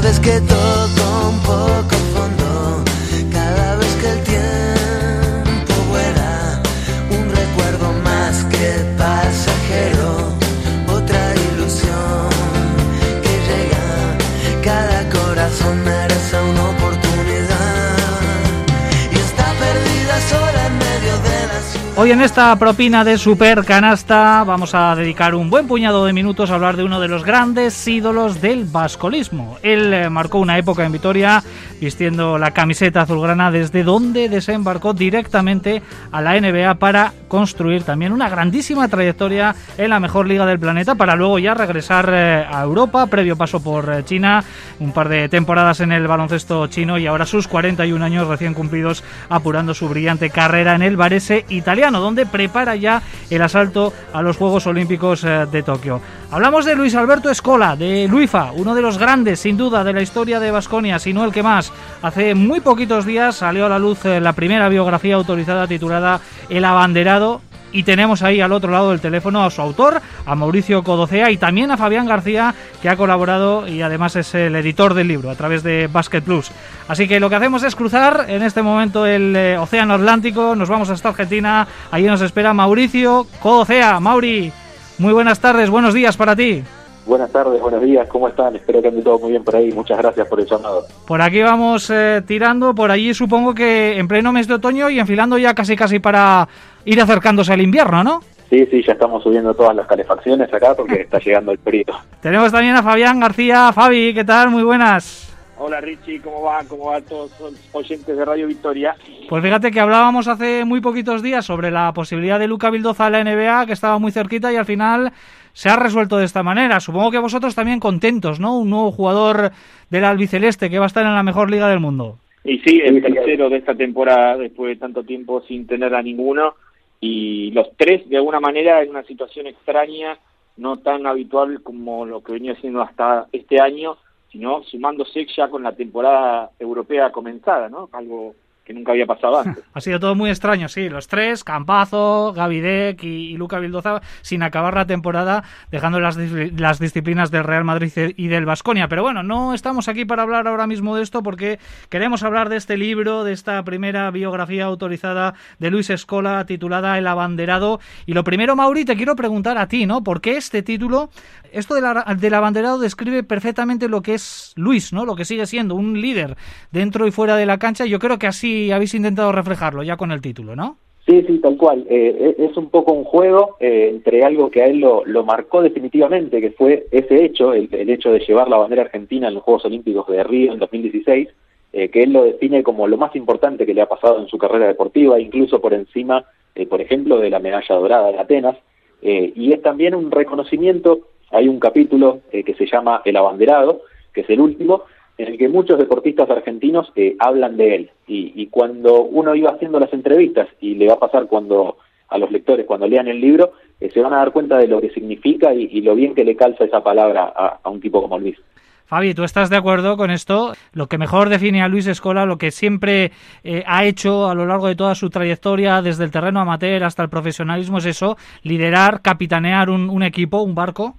vez que toco un poco Hoy en esta propina de Super Canasta vamos a dedicar un buen puñado de minutos a hablar de uno de los grandes ídolos del vascolismo. Él eh, marcó una época en Vitoria vistiendo la camiseta azulgrana desde donde desembarcó directamente a la NBA para construir también una grandísima trayectoria en la mejor liga del planeta para luego ya regresar eh, a Europa, previo paso por eh, China, un par de temporadas en el baloncesto chino y ahora sus 41 años recién cumplidos apurando su brillante carrera en el Varese italiano donde prepara ya el asalto a los Juegos Olímpicos eh, de Tokio. Hablamos de Luis Alberto Escola, de Luifa, uno de los grandes, sin duda, de la historia de Vasconia, si no el que más. Hace muy poquitos días salió a la luz eh, la primera biografía autorizada titulada El Abanderado, y tenemos ahí al otro lado del teléfono a su autor, a Mauricio Codocea y también a Fabián García, que ha colaborado y además es el editor del libro a través de Basket Plus. Así que lo que hacemos es cruzar en este momento el eh, Océano Atlántico, nos vamos hasta Argentina, allí nos espera Mauricio Codocea. Mauri, muy buenas tardes, buenos días para ti. Buenas tardes, buenos días, ¿cómo están? Espero que ande todo muy bien por ahí. Muchas gracias por el llamado. Por aquí vamos eh, tirando, por allí supongo que en pleno mes de otoño y enfilando ya casi casi para ir acercándose al invierno, ¿no? Sí, sí, ya estamos subiendo todas las calefacciones acá porque está llegando el frío. Tenemos también a Fabián García. Fabi, ¿qué tal? Muy buenas. Hola Richie, ¿cómo va? ¿Cómo van todos los oyentes de Radio Victoria? Pues fíjate que hablábamos hace muy poquitos días sobre la posibilidad de Luca Vildoza a la NBA, que estaba muy cerquita y al final se ha resuelto de esta manera. Supongo que vosotros también contentos, ¿no? Un nuevo jugador del albiceleste que va a estar en la mejor liga del mundo. Y sí, el tercero de esta temporada después de tanto tiempo sin tener a ninguno y los tres de alguna manera en una situación extraña, no tan habitual como lo que venía siendo hasta este año, sino sumándose ya con la temporada europea comenzada, ¿no? Algo que nunca había pasado antes. Ha sido todo muy extraño, sí. Los tres, Campazo, Gavidec y, Luca Vildoza, sin acabar la temporada, dejando las, las disciplinas del Real Madrid y del Vasconia. Pero bueno, no estamos aquí para hablar ahora mismo de esto porque queremos hablar de este libro, de esta primera biografía autorizada de Luis Escola titulada El Abanderado. Y lo primero, Mauri, te quiero preguntar a ti, ¿no? ¿Por qué este título? Esto de la, del abanderado describe perfectamente lo que es Luis, ¿no? Lo que sigue siendo un líder dentro y fuera de la cancha. Yo creo que así habéis intentado reflejarlo ya con el título, ¿no? Sí, sí, tal cual. Eh, es un poco un juego eh, entre algo que a él lo, lo, marcó definitivamente, que fue ese hecho, el, el, hecho de llevar la bandera argentina en los Juegos Olímpicos de Río en 2016, eh, que él lo define como lo más importante que le ha pasado en su carrera deportiva, incluso por encima, eh, por ejemplo, de la medalla dorada de Atenas. Eh, y es también un reconocimiento, hay un capítulo eh, que se llama El Abanderado, que es el último, en el que muchos deportistas argentinos eh, hablan de él. Y, y, cuando uno iba haciendo las entrevistas, y le va a pasar cuando a los lectores, cuando lean el libro, eh, se van a dar cuenta de lo que significa y, lo bien que le calza esa palabra a, un tipo como Luis. Fabi, ¿tú estás de acuerdo con esto? Lo que mejor define a Luis Escola, lo que siempre eh, ha hecho a lo largo de toda su trayectoria, desde el terreno amateur hasta el profesionalismo, es eso, liderar, capitanear un equipo, un barco.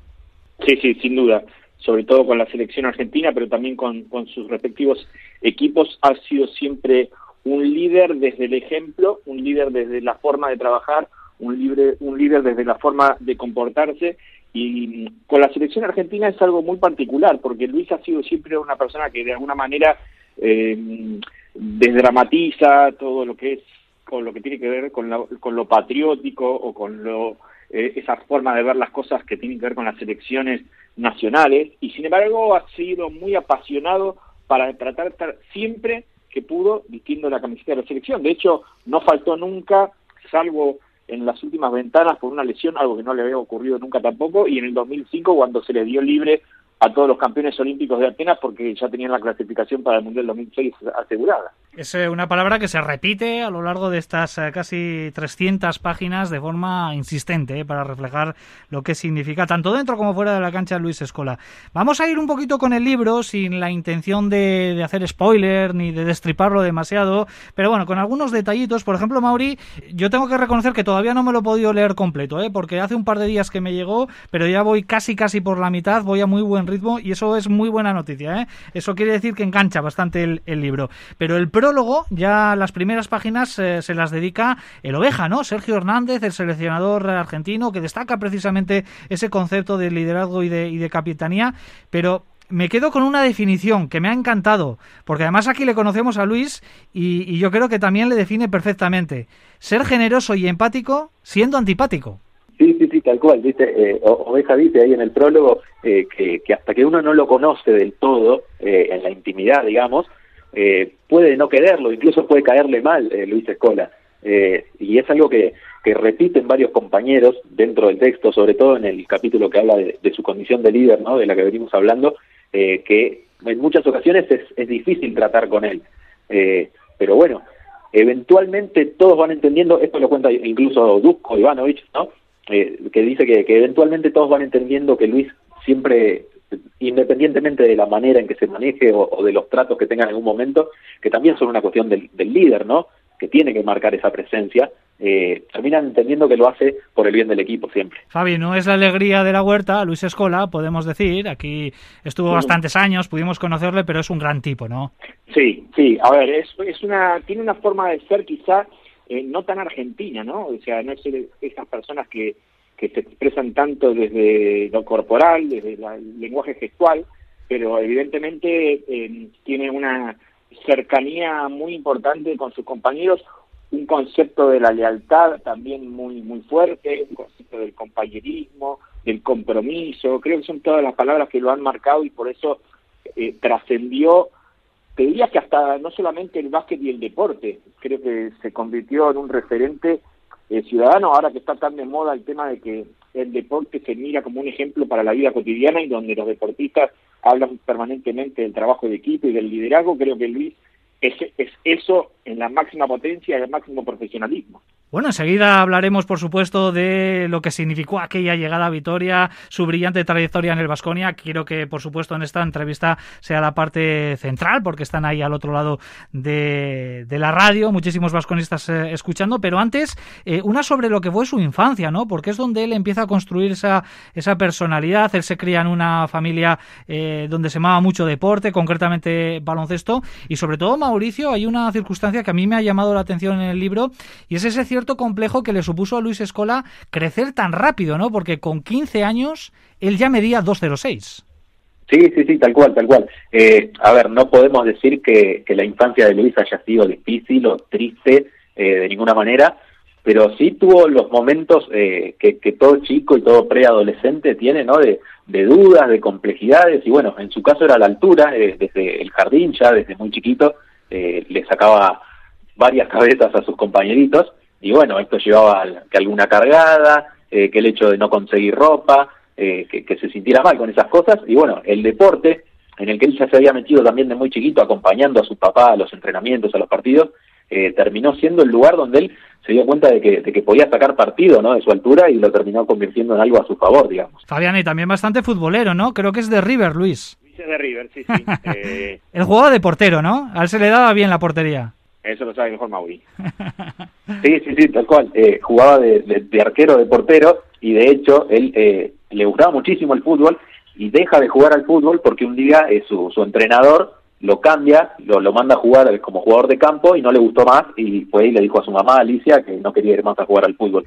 Sí, sí, sin duda sobre todo con la selección argentina, pero también con, sus respectivos equipos, ha sido siempre un líder desde el ejemplo, un líder desde la forma de trabajar, un, libre, un líder desde la forma de comportarse. Y con la selección argentina es algo muy particular, porque Luis ha sido siempre una persona que de alguna manera eh, desdramatiza todo lo que es, con lo que tiene que ver con, la, con lo patriótico o con lo eh, esa forma de ver las cosas que tienen que ver con las elecciones nacionales y sin embargo ha sido muy apasionado para tratar de estar siempre que pudo vistiendo la camiseta de la selección. De hecho, no faltó nunca, salvo en las últimas ventanas por una lesión, algo que no le había ocurrido nunca tampoco, y en el 2005 cuando se le dio libre a todos los campeones olímpicos de Atenas porque ya tenían la clasificación para el Mundial 2006 asegurada. Es una palabra que se repite a lo largo de estas casi 300 páginas de forma insistente ¿eh? para reflejar lo que significa tanto dentro como fuera de la cancha Luis Escola. Vamos a ir un poquito con el libro sin la intención de, de hacer spoiler ni de destriparlo demasiado, pero bueno, con algunos detallitos. Por ejemplo, Mauri, yo tengo que reconocer que todavía no me lo he podido leer completo, ¿eh? porque hace un par de días que me llegó, pero ya voy casi casi por la mitad, voy a muy buen ritmo y eso es muy buena noticia. ¿eh? Eso quiere decir que engancha bastante el, libro. Pero el prólogo, ya las primeras páginas eh, se las dedica el oveja, ¿no? Sergio Hernández, el seleccionador argentino, que destaca precisamente ese concepto de liderazgo y de, y de capitanía. Pero me quedo con una definición que me ha encantado, porque además aquí le conocemos a Luis y, yo creo que también le define perfectamente. Ser generoso y empático siendo antipático. Sí, sí, sí, tal cual. Dice, eh, Oveja dice ahí en el prólogo eh, que, hasta que uno no lo conoce del todo, eh, en la intimidad, digamos, puede no quererlo, incluso puede caerle mal Luis Escola. y es algo que, repiten varios compañeros dentro del texto, sobre todo en el capítulo que habla de, su condición de líder, ¿no? de la que venimos hablando, eh, que en muchas ocasiones es, es difícil tratar con él. Eh, pero bueno, eventualmente todos van entendiendo, esto lo cuenta incluso Dusko Ivanovich, ¿no? Eh, que dice que, que, eventualmente todos van entendiendo que Luis siempre, independientemente de la manera en que se maneje o, de los tratos que tenga en algún momento, que también son una cuestión del, del líder, ¿no? Que tiene que marcar esa presencia, eh, terminan entendiendo que lo hace por el bien del equipo siempre. Fabi, no es la alegría de la huerta, Luis Escola, podemos decir, aquí estuvo bastantes años, pudimos conocerle, pero es un gran tipo, ¿no? Sí, sí, a ver, es, es una, tiene una forma de ser quizá eh, no tan argentina, ¿no? O sea, no es esas personas que, que se expresan tanto desde lo corporal, desde el lenguaje gestual, pero evidentemente eh, tiene una cercanía muy importante con sus compañeros, un concepto de la lealtad también muy muy fuerte, un concepto del compañerismo, del compromiso, creo que son todas las palabras que lo han marcado y por eso eh, trascendió, te diría que hasta no solamente el básquet y el deporte, creo que se convirtió en un referente eh, ciudadano, ahora que está tan de moda el tema de que el deporte se mira como un ejemplo para la vida cotidiana y donde los deportistas hablan permanentemente del trabajo de equipo y del liderazgo, creo que Luis es, es eso en la máxima potencia y el máximo profesionalismo. Bueno, enseguida hablaremos, por supuesto, de lo que significó aquella llegada a Vitoria, su brillante trayectoria en el Vasconia. Quiero que, por supuesto, en esta entrevista sea la parte central, porque están ahí al otro lado de, la radio, muchísimos vasconistas eh, escuchando. Pero antes, eh, una sobre lo que fue su infancia, ¿no? Porque es donde él empieza a construir esa, esa personalidad. Él se cría en una familia eh, donde se amaba mucho deporte, concretamente baloncesto. Y sobre todo, Mauricio, hay una circunstancia que a mí me ha llamado la atención en el libro, y es ese cierto complejo que le supuso a Luis Escola crecer tan rápido, ¿no? Porque con 15 años él ya medía 2,06. Sí, sí, sí, tal cual, tal cual. Eh, a ver, no podemos decir que, la infancia de Luis haya sido difícil o triste eh, de ninguna manera, pero sí tuvo los momentos eh, que, todo chico y todo preadolescente tiene, ¿no? De, dudas, de complejidades, y bueno, en su caso era la altura, desde el jardín ya, desde muy chiquito, le sacaba varias cabezas a sus compañeritos, y bueno, esto llevaba a que alguna cargada, eh, que el hecho de no conseguir ropa, eh, que, se sintiera mal con esas cosas, y bueno, el deporte, en el que él ya se había metido también de muy chiquito, acompañando a su papá a los entrenamientos, a los partidos, eh, terminó siendo el lugar donde él se dio cuenta de que, de que podía sacar partido ¿no? de su altura y lo terminó convirtiendo en algo a su favor, digamos. Fabián, y también bastante futbolero, ¿no? Creo que es de River, Luis. Es de River, sí, sí. él jugaba de portero, ¿no? A él se le daba bien la portería. Eso lo sabe mejor Mauri. sí, sí, sí, tal cual. Eh, jugaba de, arquero, de portero, y de hecho él eh, le gustaba muchísimo el fútbol y deja de jugar al fútbol porque un día eh, su, entrenador lo cambia, lo, lo manda a jugar como jugador de campo y no le gustó más y fue y le dijo a su mamá Alicia que no quería ir más a jugar al fútbol.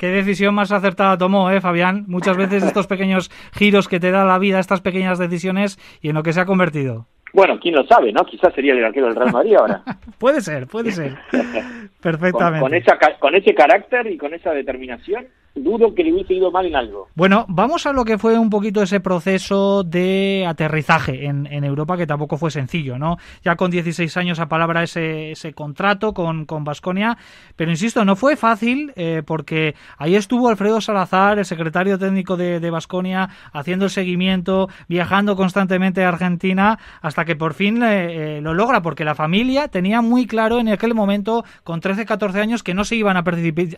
Qué decisión más acertada tomó, ¿eh, Fabián? Muchas veces estos pequeños giros que te da la vida, estas pequeñas decisiones y en lo que se ha convertido. Bueno, quién lo sabe, ¿no? Quizás sería el arquero del Real Madrid ahora. puede ser, puede ser. Perfectamente. Con, esa, con ese carácter y con esa determinación, dudo que le hubiese ido mal en algo. Bueno, vamos a lo que fue un poquito ese proceso de aterrizaje en, en Europa, que tampoco fue sencillo, ¿no? Ya con 16 años a palabra ese, ese contrato con Basconia, pero insisto, no fue fácil eh, porque ahí estuvo Alfredo Salazar, el secretario técnico de Basconia, haciendo el seguimiento, viajando constantemente a Argentina, hasta que por fin eh, eh, lo logra, porque la familia tenía muy claro en aquel momento, con 13, 14 años, que no se iban a,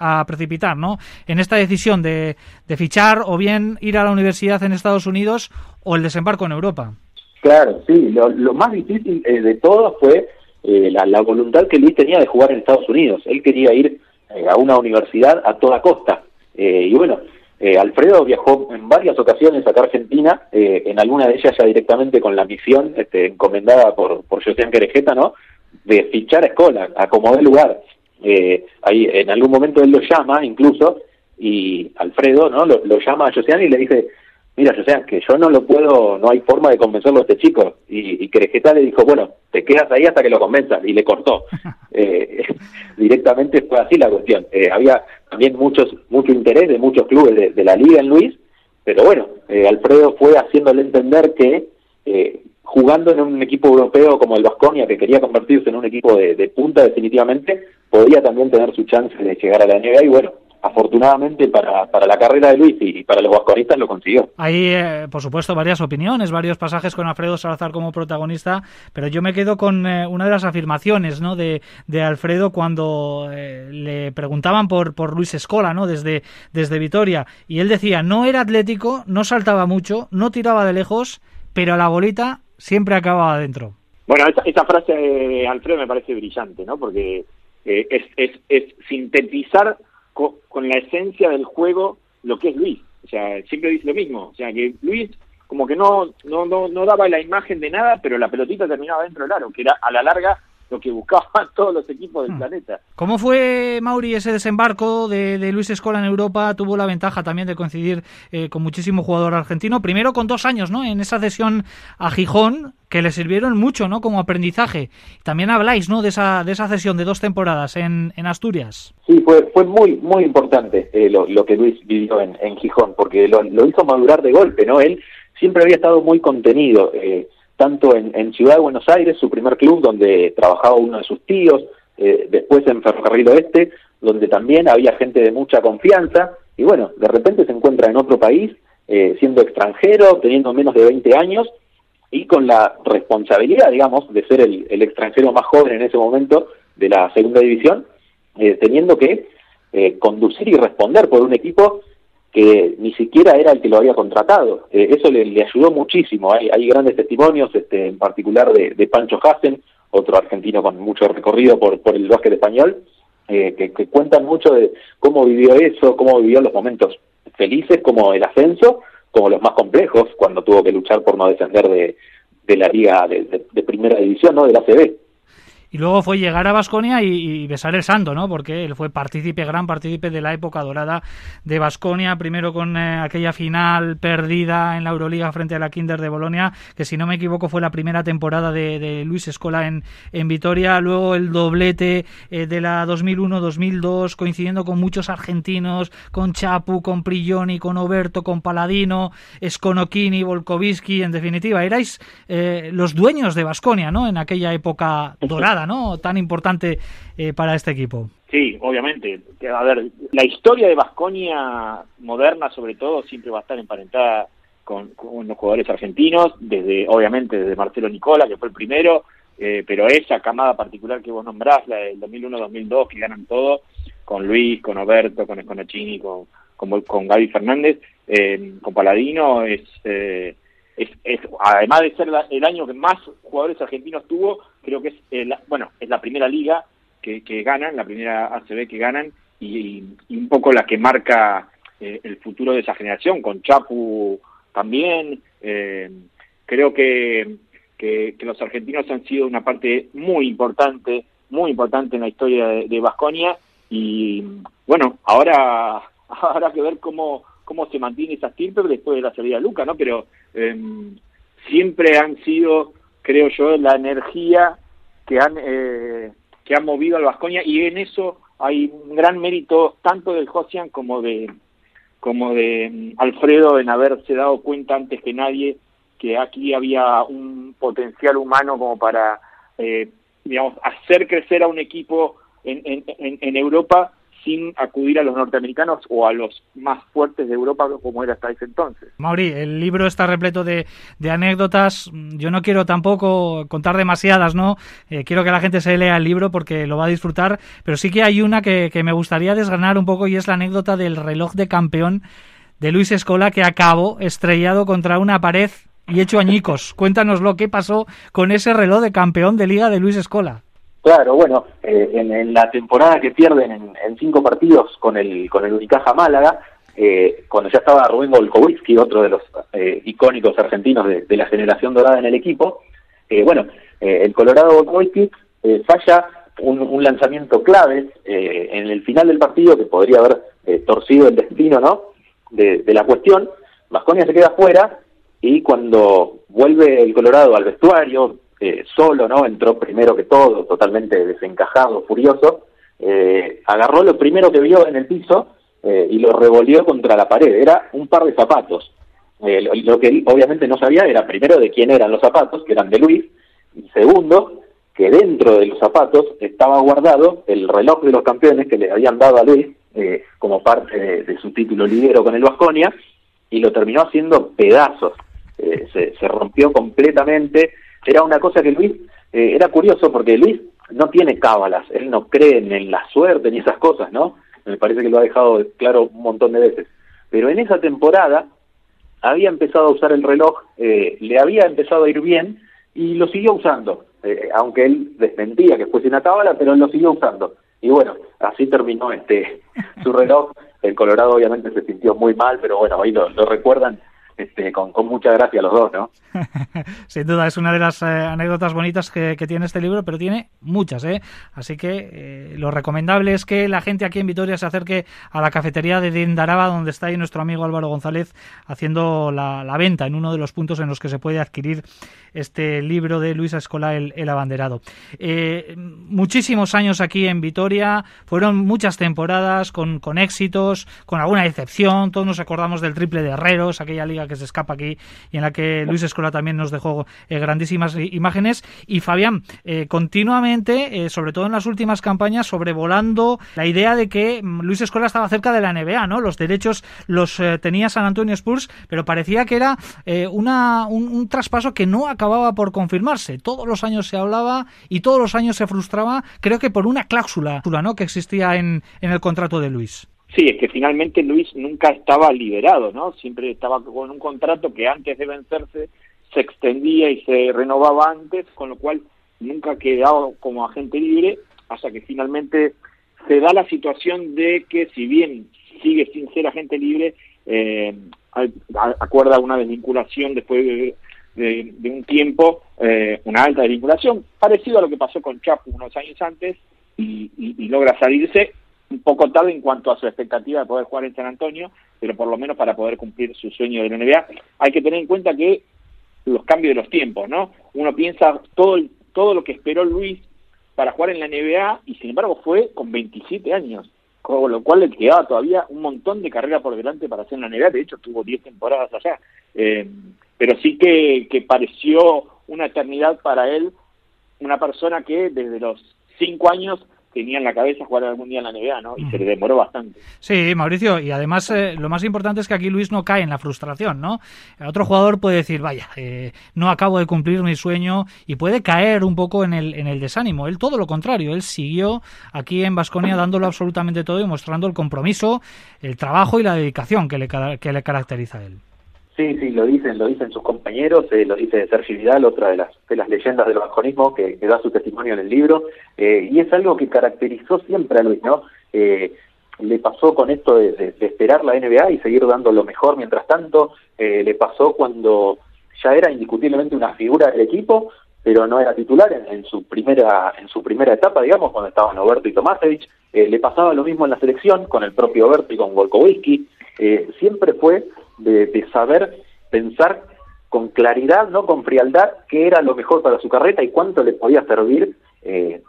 a precipitar, ¿no? En esta decisión de, fichar o bien ir a la universidad en Estados Unidos o el desembarco en Europa. Claro, sí, lo, más difícil eh, de todo fue eh, la, voluntad que Luis tenía de jugar en Estados Unidos. Él quería ir eh, a una universidad a toda costa. y bueno, Eh, Alfredo viajó en varias ocasiones acá a Argentina, eh, en alguna de ellas ya directamente con la misión este, encomendada por, por José Querejeta, ¿no? De fichar a Escola, a como de lugar. Eh, ahí en algún momento él lo llama incluso, y Alfredo, ¿no? Lo, lo llama a José y le dice, mira, o sea, que yo no lo puedo, no hay forma de convencerlo a este chico. Y, y le dijo, bueno, te quedas ahí hasta que lo convenzas, y le cortó. eh, directamente fue así la cuestión. Eh, había también muchos, mucho interés de muchos clubes de, la liga en Luis, pero bueno, eh, Alfredo fue haciéndole entender que eh, jugando en un equipo europeo como el Vasconia, que quería convertirse en un equipo de, de punta definitivamente, podía también tener su chance de llegar a la NBA y bueno, afortunadamente para, para la carrera de Luis y para los vasconistas lo consiguió. Hay, eh, por supuesto, varias opiniones, varios pasajes con Alfredo Salazar como protagonista, pero yo me quedo con eh, una de las afirmaciones ¿no? de, de Alfredo cuando eh, le preguntaban por, por Luis Escola ¿no? desde, desde Vitoria, y él decía, no era atlético, no saltaba mucho, no tiraba de lejos, pero la bolita siempre acababa adentro. Bueno, esa, esa frase de Alfredo me parece brillante, ¿no? Porque es, es, es sintetizar con, la esencia del juego lo que es Luis. O sea, siempre dice lo mismo. O sea, que Luis como que no, no, no, no daba la imagen de nada, pero la pelotita terminaba dentro del aro, que era a la larga lo que buscaban todos los equipos del hmm. planeta. ¿Cómo fue, Mauri, ese desembarco de, Luis Escola en Europa? Tuvo la ventaja también de coincidir eh, con muchísimo jugador argentino, primero con dos años, ¿no? En esa cesión a Gijón, que le sirvieron mucho, ¿no? Como aprendizaje. También habláis, ¿no? De esa, de esa cesión de dos temporadas en, en Asturias. Sí, fue, fue muy, muy importante eh, lo, lo, que Luis vivió en, en Gijón, porque lo, lo, hizo madurar de golpe, ¿no? Él siempre había estado muy contenido. Eh, tanto en, Ciudad de Buenos Aires, su primer club, donde trabajaba uno de sus tíos, eh, después en Ferrocarril Oeste, donde también había gente de mucha confianza, y bueno, de repente se encuentra en otro país, eh, siendo extranjero, teniendo menos de 20 años, y con la responsabilidad, digamos, de ser el, extranjero más joven en ese momento de la segunda división, eh, teniendo que conducir y responder por un equipo que ni siquiera era el que lo había contratado. Eh, eso le, ayudó muchísimo. Hay, hay grandes testimonios, este, en particular de, de, Pancho Hassen, otro argentino con mucho recorrido por, por el básquet español, eh, que, cuentan mucho de cómo vivió eso, cómo vivió los momentos felices como el ascenso, como los más complejos, cuando tuvo que luchar por no descender de, de la liga de, de primera división, ¿no? de la ACB y luego fue llegar a Basconia y, besar el santo, ¿no? Porque él fue partícipe, gran partícipe de la época dorada de Basconia, primero con eh, aquella final perdida en la Euroliga frente a la Kinder de Bolonia, que si no me equivoco fue la primera temporada de, Luis Escola en, en Vitoria, luego el doblete eh, de la 2001-2002, coincidiendo con muchos argentinos, con Chapu, con Prigioni, con Oberto, con Paladino, Skonokini, Volkovitsky, en definitiva, erais eh, los dueños de Basconia, ¿no? En aquella época dorada. Tan importante eh, para este equipo. Sí, obviamente. A ver, la historia de Vasconia moderna, sobre todo, siempre va a estar emparentada con, los jugadores argentinos, desde, obviamente, desde Marcelo Nicola, que fue el primero, eh, pero esa camada particular que vos nombrás, la del 2001-2002, que ganan todo, con Luis, con Oberto, con Esconachini, con, con, con Gaby Fernández, eh, con Paladino, es, es, además de ser el año que más jugadores argentinos tuvo, creo que es, bueno, es la primera liga que, que ganan, la primera ACB que ganan y, un poco la que marca eh, el futuro de esa generación, con Chapu también. Eh, creo que, que, los argentinos han sido una parte muy importante, muy importante en la historia de Vasconia y bueno, ahora habrá que ver cómo cómo se mantiene esa estirpe después de la salida de Luca, ¿no? Pero em, siempre han sido, creo yo, la energía que han eh, que han movido al Vascoña y en eso hay un gran mérito tanto del Josian como de como de em, Alfredo en haberse dado cuenta antes que nadie que aquí había un potencial humano como para eh, digamos hacer crecer a un equipo en, en, en Europa sin acudir a los norteamericanos o a los más fuertes de Europa como era hasta ese entonces. Mauri, el libro está repleto de, anécdotas. Yo no quiero tampoco contar demasiadas, ¿no? Eh, quiero que la gente se lea el libro porque lo va a disfrutar, pero sí que hay una que, me gustaría desgranar un poco y es la anécdota del reloj de campeón de Luis Escola que acabó estrellado contra una pared y hecho añicos. Cuéntanos lo que pasó con ese reloj de campeón de liga de Luis Escola. Claro, bueno, eh, en, la temporada que pierden en, cinco partidos con el con el Unicaja Málaga, eh, cuando ya estaba Rubén Golkowski, otro de los eh, icónicos argentinos de, la generación dorada en el equipo, eh, bueno, el Colorado Golkowski falla un, lanzamiento clave en el final del partido que podría haber torcido el destino ¿no? de, la cuestión. Vasconia se queda fuera y cuando vuelve el Colorado al vestuario, solo, ¿no? Entró primero que todo, totalmente desencajado, furioso, agarró lo primero que vio en el piso eh, y lo revolvió contra la pared. Era un par de zapatos. Eh, lo, que obviamente no sabía era primero de quién eran los zapatos, que eran de Luis, y segundo, que dentro de los zapatos estaba guardado el reloj de los campeones que le habían dado a Luis eh, como parte de, su título lidero con el Vasconia, y lo terminó haciendo pedazos. Se, rompió completamente. Era una cosa que Luis, era curioso porque Luis no tiene cábalas, él no cree en la suerte ni esas cosas, ¿no? me parece que lo ha dejado claro un montón de veces. Pero en esa temporada había empezado a usar el reloj, eh, le había empezado a ir bien y lo siguió usando, eh, aunque él desmentía que fuese una cábala, pero lo siguió usando. Y bueno, así terminó este su reloj. El Colorado obviamente se sintió muy mal, pero bueno, ahí lo recuerdan este, con, mucha gracia los dos, ¿no? Sin duda, es una de las eh, anécdotas bonitas que, tiene este libro, pero tiene muchas, ¿eh? Así que eh, lo recomendable es que la gente aquí en Vitoria se acerque a la cafetería de Dindaraba, donde está ahí nuestro amigo Álvaro González haciendo la, venta en uno de los puntos en los que se puede adquirir este libro de Luisa Escola, el, Abanderado. Eh, muchísimos años aquí en Vitoria, fueron muchas temporadas con, con éxitos, con alguna excepción, todos nos acordamos del triple de Herreros, aquella liga que se escapa aquí y en la que Luis Escola también nos dejó eh, grandísimas imágenes. Y Fabián, eh, continuamente, eh, sobre todo en las últimas campañas, sobrevolando la idea de que mm, Luis Escola estaba cerca de la NBA, ¿no? Los derechos los tenía San Antonio Spurs, pero parecía que era una, un, traspaso que no acababa por confirmarse. Todos los años se hablaba y todos los años se frustraba, creo que por una cláusula ¿no? que existía en, en el contrato de Luis. Sí, es que finalmente Luis nunca estaba liberado, ¿no? Siempre estaba con un contrato que antes de vencerse se extendía y se renovaba antes, con lo cual nunca quedado como agente libre hasta que finalmente se da la situación de que si bien sigue sin ser agente libre, eh, acuerda una desvinculación después de, un tiempo, eh, una alta desvinculación, parecido a lo que pasó con Chapo unos años antes, y logra salirse un poco tarde en cuanto a su expectativa de poder jugar en San Antonio, pero por lo menos para poder cumplir su sueño de la NBA. Hay que tener en cuenta que los cambios de los tiempos, ¿no? Uno piensa todo, todo lo que esperó Luis para jugar en la NBA y sin embargo fue con 27 años, con lo cual le quedaba todavía un montón de carrera por delante para hacer en la NBA, de hecho tuvo 10 temporadas allá, eh, pero sí que, que pareció una eternidad para él, una persona que desde los 5 años tenía en la cabeza jugar algún día en la NBA, ¿no? Y se le demoró bastante. Sí, Mauricio, y además eh, lo más importante es que aquí Luis no cae en la frustración, ¿no? Otro jugador puede decir, vaya, eh, no acabo de cumplir mi sueño y puede caer un poco en el, en el desánimo. Él todo lo contrario, él siguió aquí en Vasconia dándolo absolutamente todo y mostrando el compromiso, el trabajo y la dedicación que le, que le caracteriza a él. Sí, sí, lo dicen, lo dicen sus compañeros, eh, lo dice Sergio Vidal, otra de las, de las leyendas del bajonismo que, da su testimonio en el libro, eh, y es algo que caracterizó siempre a Luis, ¿no? Eh, le pasó con esto de, esperar la NBA y seguir dando lo mejor. Mientras tanto, le pasó cuando ya era indiscutiblemente una figura del equipo, pero no era titular en, su primera en su primera etapa, digamos, cuando estaban Oberto y Tomasevich, le pasaba lo mismo en la selección con el propio Oberto y con Volkowski, siempre fue de, saber pensar con claridad, no con frialdad, qué era lo mejor para su carreta y cuánto le podía servir eh,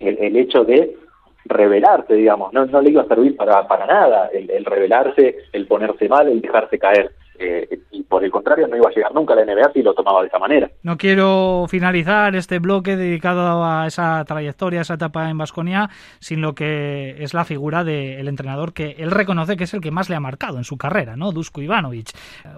el, hecho de revelarse, digamos, no, no le iba a servir para, para nada el, el revelarse, el ponerse mal, el dejarse caer. Eh, por el contrario no iba a llegar nunca a la NBA si lo tomaba de esa manera. No quiero finalizar este bloque dedicado a esa trayectoria, a esa etapa en Vasconia, sin lo que es la figura del entrenador que él reconoce que es el que más le ha marcado en su carrera, ¿no? Dusko Ivanovic.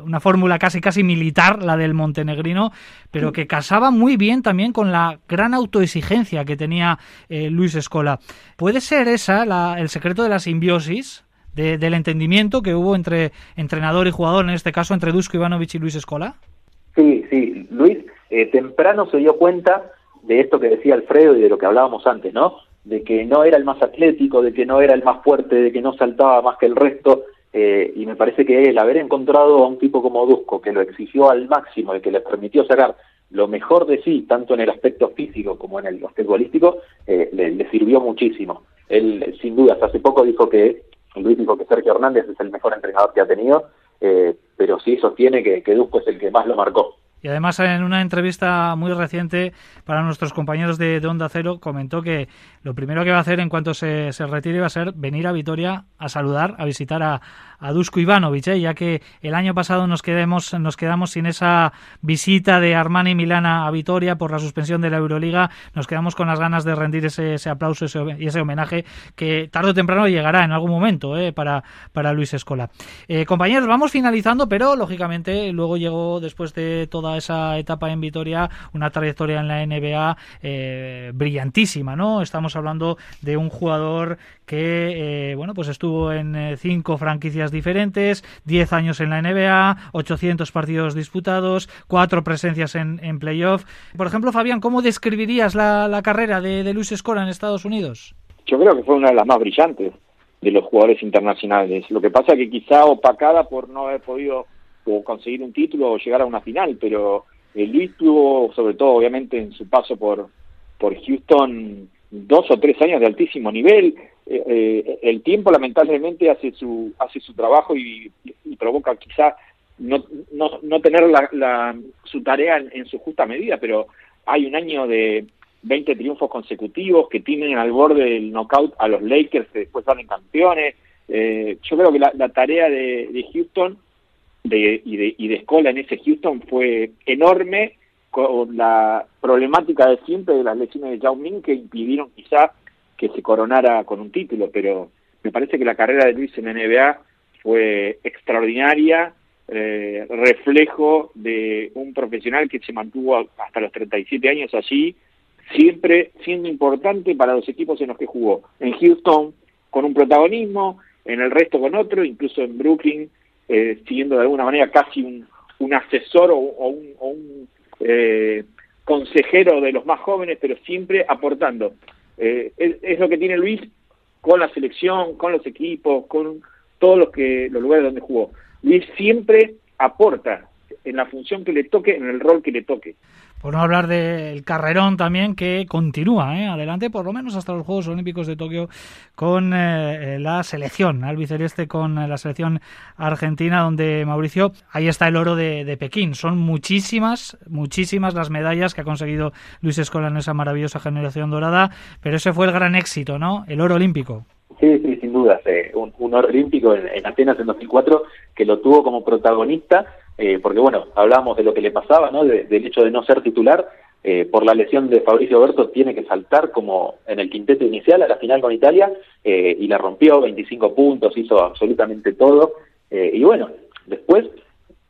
Una fórmula casi casi militar, la del montenegrino, pero que casaba muy bien también con la gran autoexigencia que tenía eh, Luis Escola. ¿Puede ser esa el secreto de la simbiosis? Del entendimiento que hubo entre entrenador y jugador, en este caso entre Dusko Ivanovic y Luis Escola? Sí, sí, Luis eh, temprano se dio cuenta de esto que decía Alfredo y de lo que hablábamos antes, ¿no? De que no era el más atlético, de que no era el más fuerte, de que no saltaba más que el resto, eh, y me parece que el haber encontrado a un tipo como Dusko, que lo exigió al máximo y que le permitió sacar lo mejor de sí, tanto en el aspecto físico como en el basquetbolístico, eh, le, sirvió muchísimo. Él, sin dudas, hace poco dijo que, Hernández es el mejor entrenador que ha tenido, eh, pero sí sostiene que, que es el que más lo marcó. Y además en una entrevista muy reciente para nuestros compañeros de, Onda Cero comentó que lo primero que va a hacer en cuanto se retire va a ser venir a Vitoria a saludar, a visitar a, a Dusko Ivanovic, ¿eh? ya que el año pasado nos, quedemos, nos quedamos sin esa visita de Armani Milana a Vitoria por la suspensión de la Euroliga, nos quedamos con las ganas de rendir ese, ese aplauso y ese homenaje que tarde o temprano llegará en algún momento ¿eh? para, para Luis Escola. Eh, compañeros, vamos finalizando, pero lógicamente luego llegó después de toda esa etapa en Vitoria una trayectoria en la NBA brillantísima, ¿no? Estamos hablando de un jugador que, bueno, pues estuvo en cinco franquicias diferentes, 10 años en la NBA, 800 partidos disputados, cuatro presencias en, en playoff. Por ejemplo, Fabián, ¿cómo describirías la, carrera de, Luis Escola en Estados Unidos? Yo creo que fue una de las más brillantes de los jugadores internacionales. Lo que pasa es que quizá opacada por no haber podido conseguir un título o llegar a una final, pero eh, Luis tuvo, sobre todo obviamente en su paso por, por Houston, dos o tres años de altísimo nivel. Eh, eh, el tiempo lamentablemente hace su hace su trabajo y, provoca quizá no, no, no tener la, su tarea en, su justa medida, pero hay un año de 20 triunfos consecutivos que tienen al borde del knockout a los Lakers que después salen campeones. Eh, yo creo que la, tarea de, Houston de, y, de, y de Escola en ese Houston fue enorme con la problemática de siempre de las lesiones de Yao Ming que impidieron quizá que se coronara con un título, pero me parece que la carrera de Luis en la NBA fue extraordinaria, eh, reflejo de un profesional que se mantuvo hasta los 37 años allí, siempre siendo importante para los equipos en los que jugó. En Houston con un protagonismo, en el resto con otro, incluso en Brooklyn, eh, siguiendo de alguna manera casi un, asesor o, un, o un eh, consejero de los más jóvenes, pero siempre aportando eh, es, lo que tiene Luis con la selección, con los equipos, con todos los que los lugares donde jugó. Luis siempre aporta en la función que le toque, en el rol que le toque. Por no hablar del carrerón también que continúa ¿eh? adelante, por lo menos hasta los Juegos Olímpicos de Tokio con eh, la selección albiceleste, con la selección argentina, donde Mauricio, ahí está el oro de, Pekín. Son muchísimas, muchísimas las medallas que ha conseguido Luis Escola en esa maravillosa generación dorada, pero ese fue el gran éxito, ¿no? El oro olímpico. Sí, sí, sin duda. Un, un, oro olímpico en, en Atenas en 2004 que lo tuvo como protagonista eh, porque bueno, hablábamos de lo que le pasaba, ¿no? del hecho de no ser titular, eh, por la lesión de Fabricio Berto tiene que saltar como en el quinteto inicial a la final con Italia eh, y la rompió, 25 puntos, hizo absolutamente todo. y bueno, después,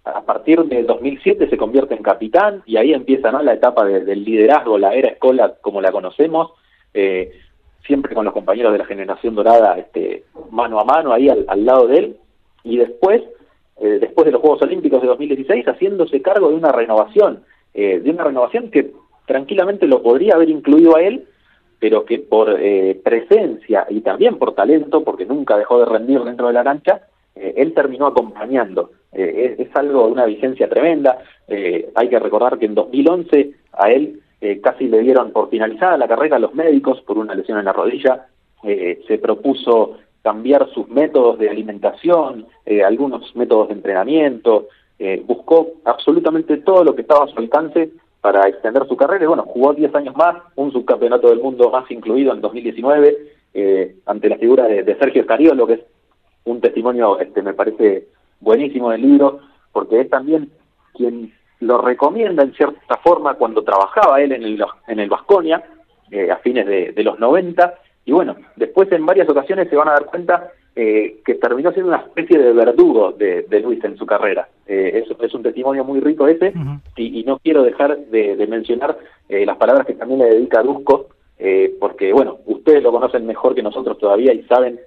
a partir de 2007 se convierte en capitán y ahí empieza ¿no? la etapa del liderazgo, la era escola como la conocemos, siempre con los compañeros de la generación dorada este, mano a mano ahí al lado de él. Y después eh, después de los Juegos Olímpicos de 2016, haciéndose cargo de una renovación, eh, de una renovación que tranquilamente lo podría haber incluido a él, pero que por eh, presencia y también por talento, porque nunca dejó de rendir dentro de la cancha, él terminó acompañando. Es, es, algo de una vigencia tremenda. hay que recordar que en 2011 a él casi le dieron por finalizada la carrera a los médicos por una lesión en la rodilla. se propuso cambiar sus métodos de alimentación, eh, algunos métodos de entrenamiento, eh, buscó absolutamente todo lo que estaba a su alcance para extender su carrera. Y bueno, jugó 10 años más, un subcampeonato del mundo más incluido en 2019, eh, ante la figura de, Sergio Escariolo, que es un testimonio, este me parece buenísimo del libro, porque es también quien lo recomienda en cierta forma cuando trabajaba él en el, en el Vasconia, a fines de, de los 90, y bueno, después en varias ocasiones se van a dar cuenta eh, que terminó siendo una especie de verdugo de, Luis en su carrera. Eh, es, es, un testimonio muy rico ese, y, no quiero dejar de, mencionar eh, las palabras que también le dedica a Dusko, eh, porque bueno, ustedes lo conocen mejor que nosotros todavía y saben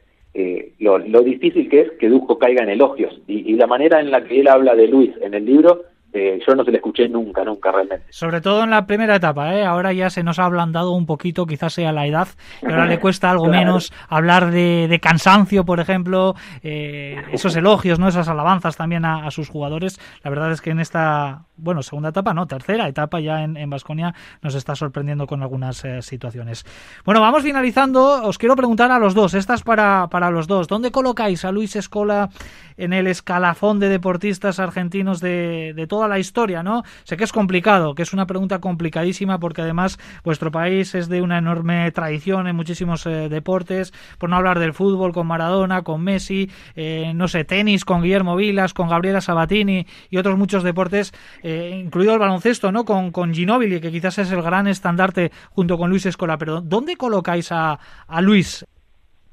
lo, difícil que es que Dusko caiga en elogios. Y, y, la manera en la que él habla de Luis en el libro eh, yo no se le escuché nunca, nunca realmente. Sobre todo en la primera etapa, ¿eh? ahora ya se nos ha ablandado un poquito, quizás sea la edad, y ahora le cuesta algo menos hablar de, cansancio, por ejemplo, eh, esos elogios, no esas alabanzas también a, sus jugadores. La verdad es que en esta, bueno, segunda etapa, no, tercera etapa ya en Vasconia nos está sorprendiendo con algunas eh, situaciones. Bueno, vamos finalizando. Os quiero preguntar a los dos, esta es para, para los dos. ¿Dónde colocáis a Luis Escola en el escalafón de deportistas argentinos de, de la historia, ¿no? Sé que es complicado, que es una pregunta complicadísima porque además vuestro país es de una enorme tradición en muchísimos eh, deportes, por no hablar del fútbol con Maradona, con Messi, eh, no sé, tenis con Guillermo Vilas, con Gabriela Sabatini y otros muchos deportes, eh, incluido el baloncesto, ¿no? Con, con Ginóbili, que quizás es el gran estandarte junto con Luis Escola, pero ¿dónde colocáis a, a Luis?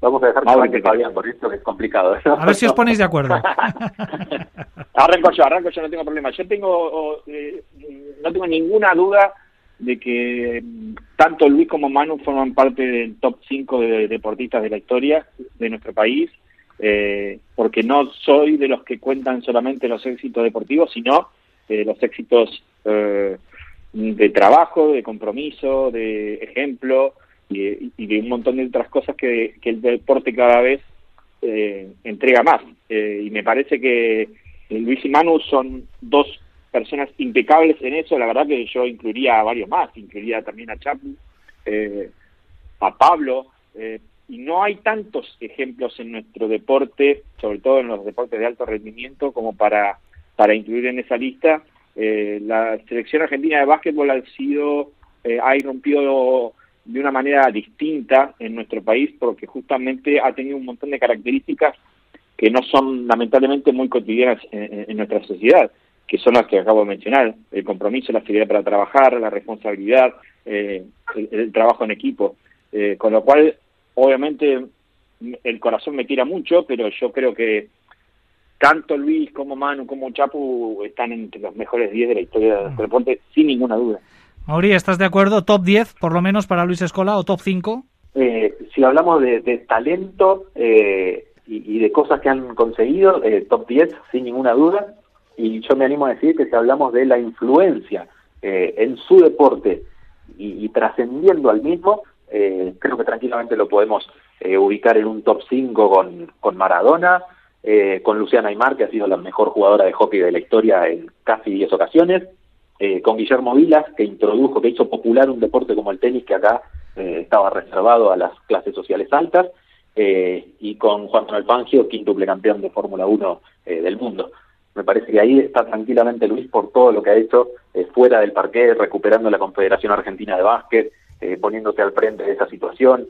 Vamos a dejar que que Fabián, por esto que es complicado. A ver si os ponéis de acuerdo. arranco yo, arranco yo, no tengo problema. Yo tengo, eh, no tengo ninguna duda de que mm, tanto Luis como Manu forman parte del top 5 de deportistas de la historia de nuestro país, eh, porque no soy de los que cuentan solamente los éxitos deportivos, sino eh, los éxitos eh, de trabajo, de compromiso, de ejemplo, y, de un montón de otras cosas que, el deporte cada vez eh, entrega más. Eh, y me parece que Luis y Manu son dos personas impecables en eso. La verdad que yo incluiría a varios más, incluiría también a Chapu, eh, a Pablo. y no hay tantos ejemplos en nuestro deporte, sobre todo en los deportes de alto rendimiento, como para, para incluir en esa lista. la selección argentina de básquetbol ha sido, ha irrumpido de una manera distinta en nuestro país porque justamente ha tenido un montón de características que no son lamentablemente muy cotidianas en, nuestra sociedad, que son las que acabo de mencionar, el compromiso, la actividad para trabajar, la responsabilidad, eh, el, trabajo en equipo, eh, con lo cual obviamente el corazón me tira mucho, pero yo creo que tanto Luis como Manu como Chapu están entre los mejores 10 de la historia del deporte, sin ninguna duda. Mauri, ¿estás de acuerdo? ¿Top 10 por lo menos para Luis Escola o top 5? Eh, si hablamos de, talento eh, y, de cosas que han conseguido, eh, top 10 sin ninguna duda. Y yo me animo a decir que si hablamos de la influencia en su deporte y, trascendiendo al mismo, creo que tranquilamente lo podemos ubicar en un top 5 con, con Maradona, con Luciana Aymar, que ha sido la mejor jugadora de hockey de la historia en casi 10 ocasiones, eh, con Guillermo Vilas, que introdujo, que hizo popular un deporte como el tenis que acá eh, estaba reservado a las clases sociales altas, eh, y con Juan Manuel Fangio, quíntuple campeón de Fórmula 1 del mundo. Me parece que ahí está tranquilamente Luis por todo lo que ha hecho fuera del parque, recuperando la Confederación Argentina de Básquet, poniéndose al frente de esa situación,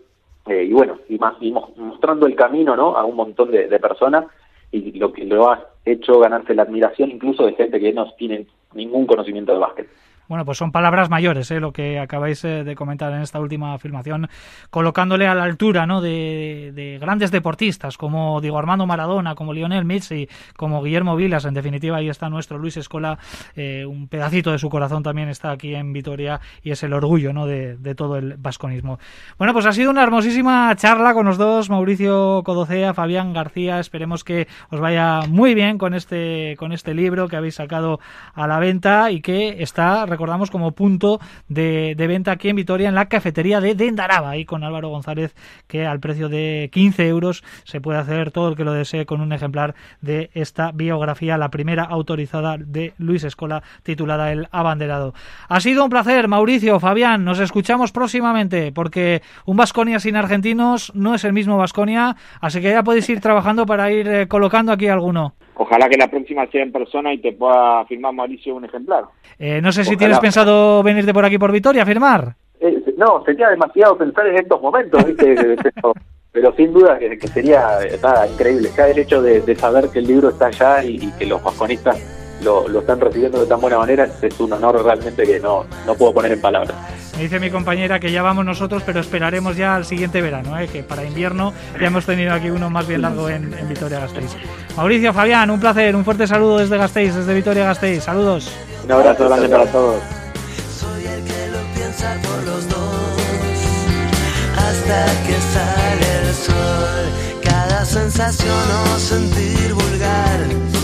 y bueno, y, más, y mostrando el camino ¿no? a un montón de, de personas y lo que lo ha hecho ganarse la admiración incluso de gente que no tiene ningún conocimiento de básquet. Bueno, pues son palabras mayores, ¿eh? lo que acabáis eh, de comentar en esta última afirmación, colocándole a la altura ¿no? de, grandes deportistas como Diego Armando Maradona, como Lionel Messi, como Guillermo Vilas. En definitiva, ahí está nuestro Luis Escola. Eh, un pedacito de su corazón también está aquí en Vitoria y es el orgullo ¿no? de, todo el vasconismo. Bueno, pues ha sido una hermosísima charla con los dos, Mauricio Codocea, Fabián García. Esperemos que os vaya muy bien con este, con este libro que habéis sacado a la venta y que está recordamos como punto de, venta aquí en Vitoria, en la cafetería de Dendaraba, ahí con Álvaro González, que al precio de 15 euros se puede hacer todo el que lo desee con un ejemplar de esta biografía, la primera autorizada de Luis Escola, titulada El Abanderado. Ha sido un placer, Mauricio, Fabián, nos escuchamos próximamente, porque un Vasconia sin argentinos no es el mismo Vasconia, así que ya podéis ir trabajando para ir eh, colocando aquí alguno. Ojalá que la próxima sea en persona y te pueda firmar Mauricio un ejemplar. Eh, no sé si tienes pensado venirte por aquí por Vitoria a firmar. Eh, no, sería demasiado pensar en estos momentos, pero, sin duda que, sería increíble. Ya el hecho de, saber que el libro está allá y, que los vasconistas lo, lo, están recibiendo de tan buena manera es un honor realmente que no, no puedo poner en palabras. Me dice mi compañera que ya vamos nosotros, pero esperaremos ya al siguiente verano, ¿eh? que para invierno ya hemos tenido aquí uno más bien largo en, Vitoria-Gasteiz. Mauricio, Fabián, un placer, un fuerte saludo desde Gasteiz, desde Vitoria-Gasteiz. Saludos. Un abrazo grande para todos. Soy el que lo piensa por los dos, hasta que sale el sol. Cada sensación o sentir vulgar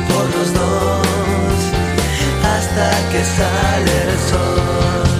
por los dos hasta que sale el sol.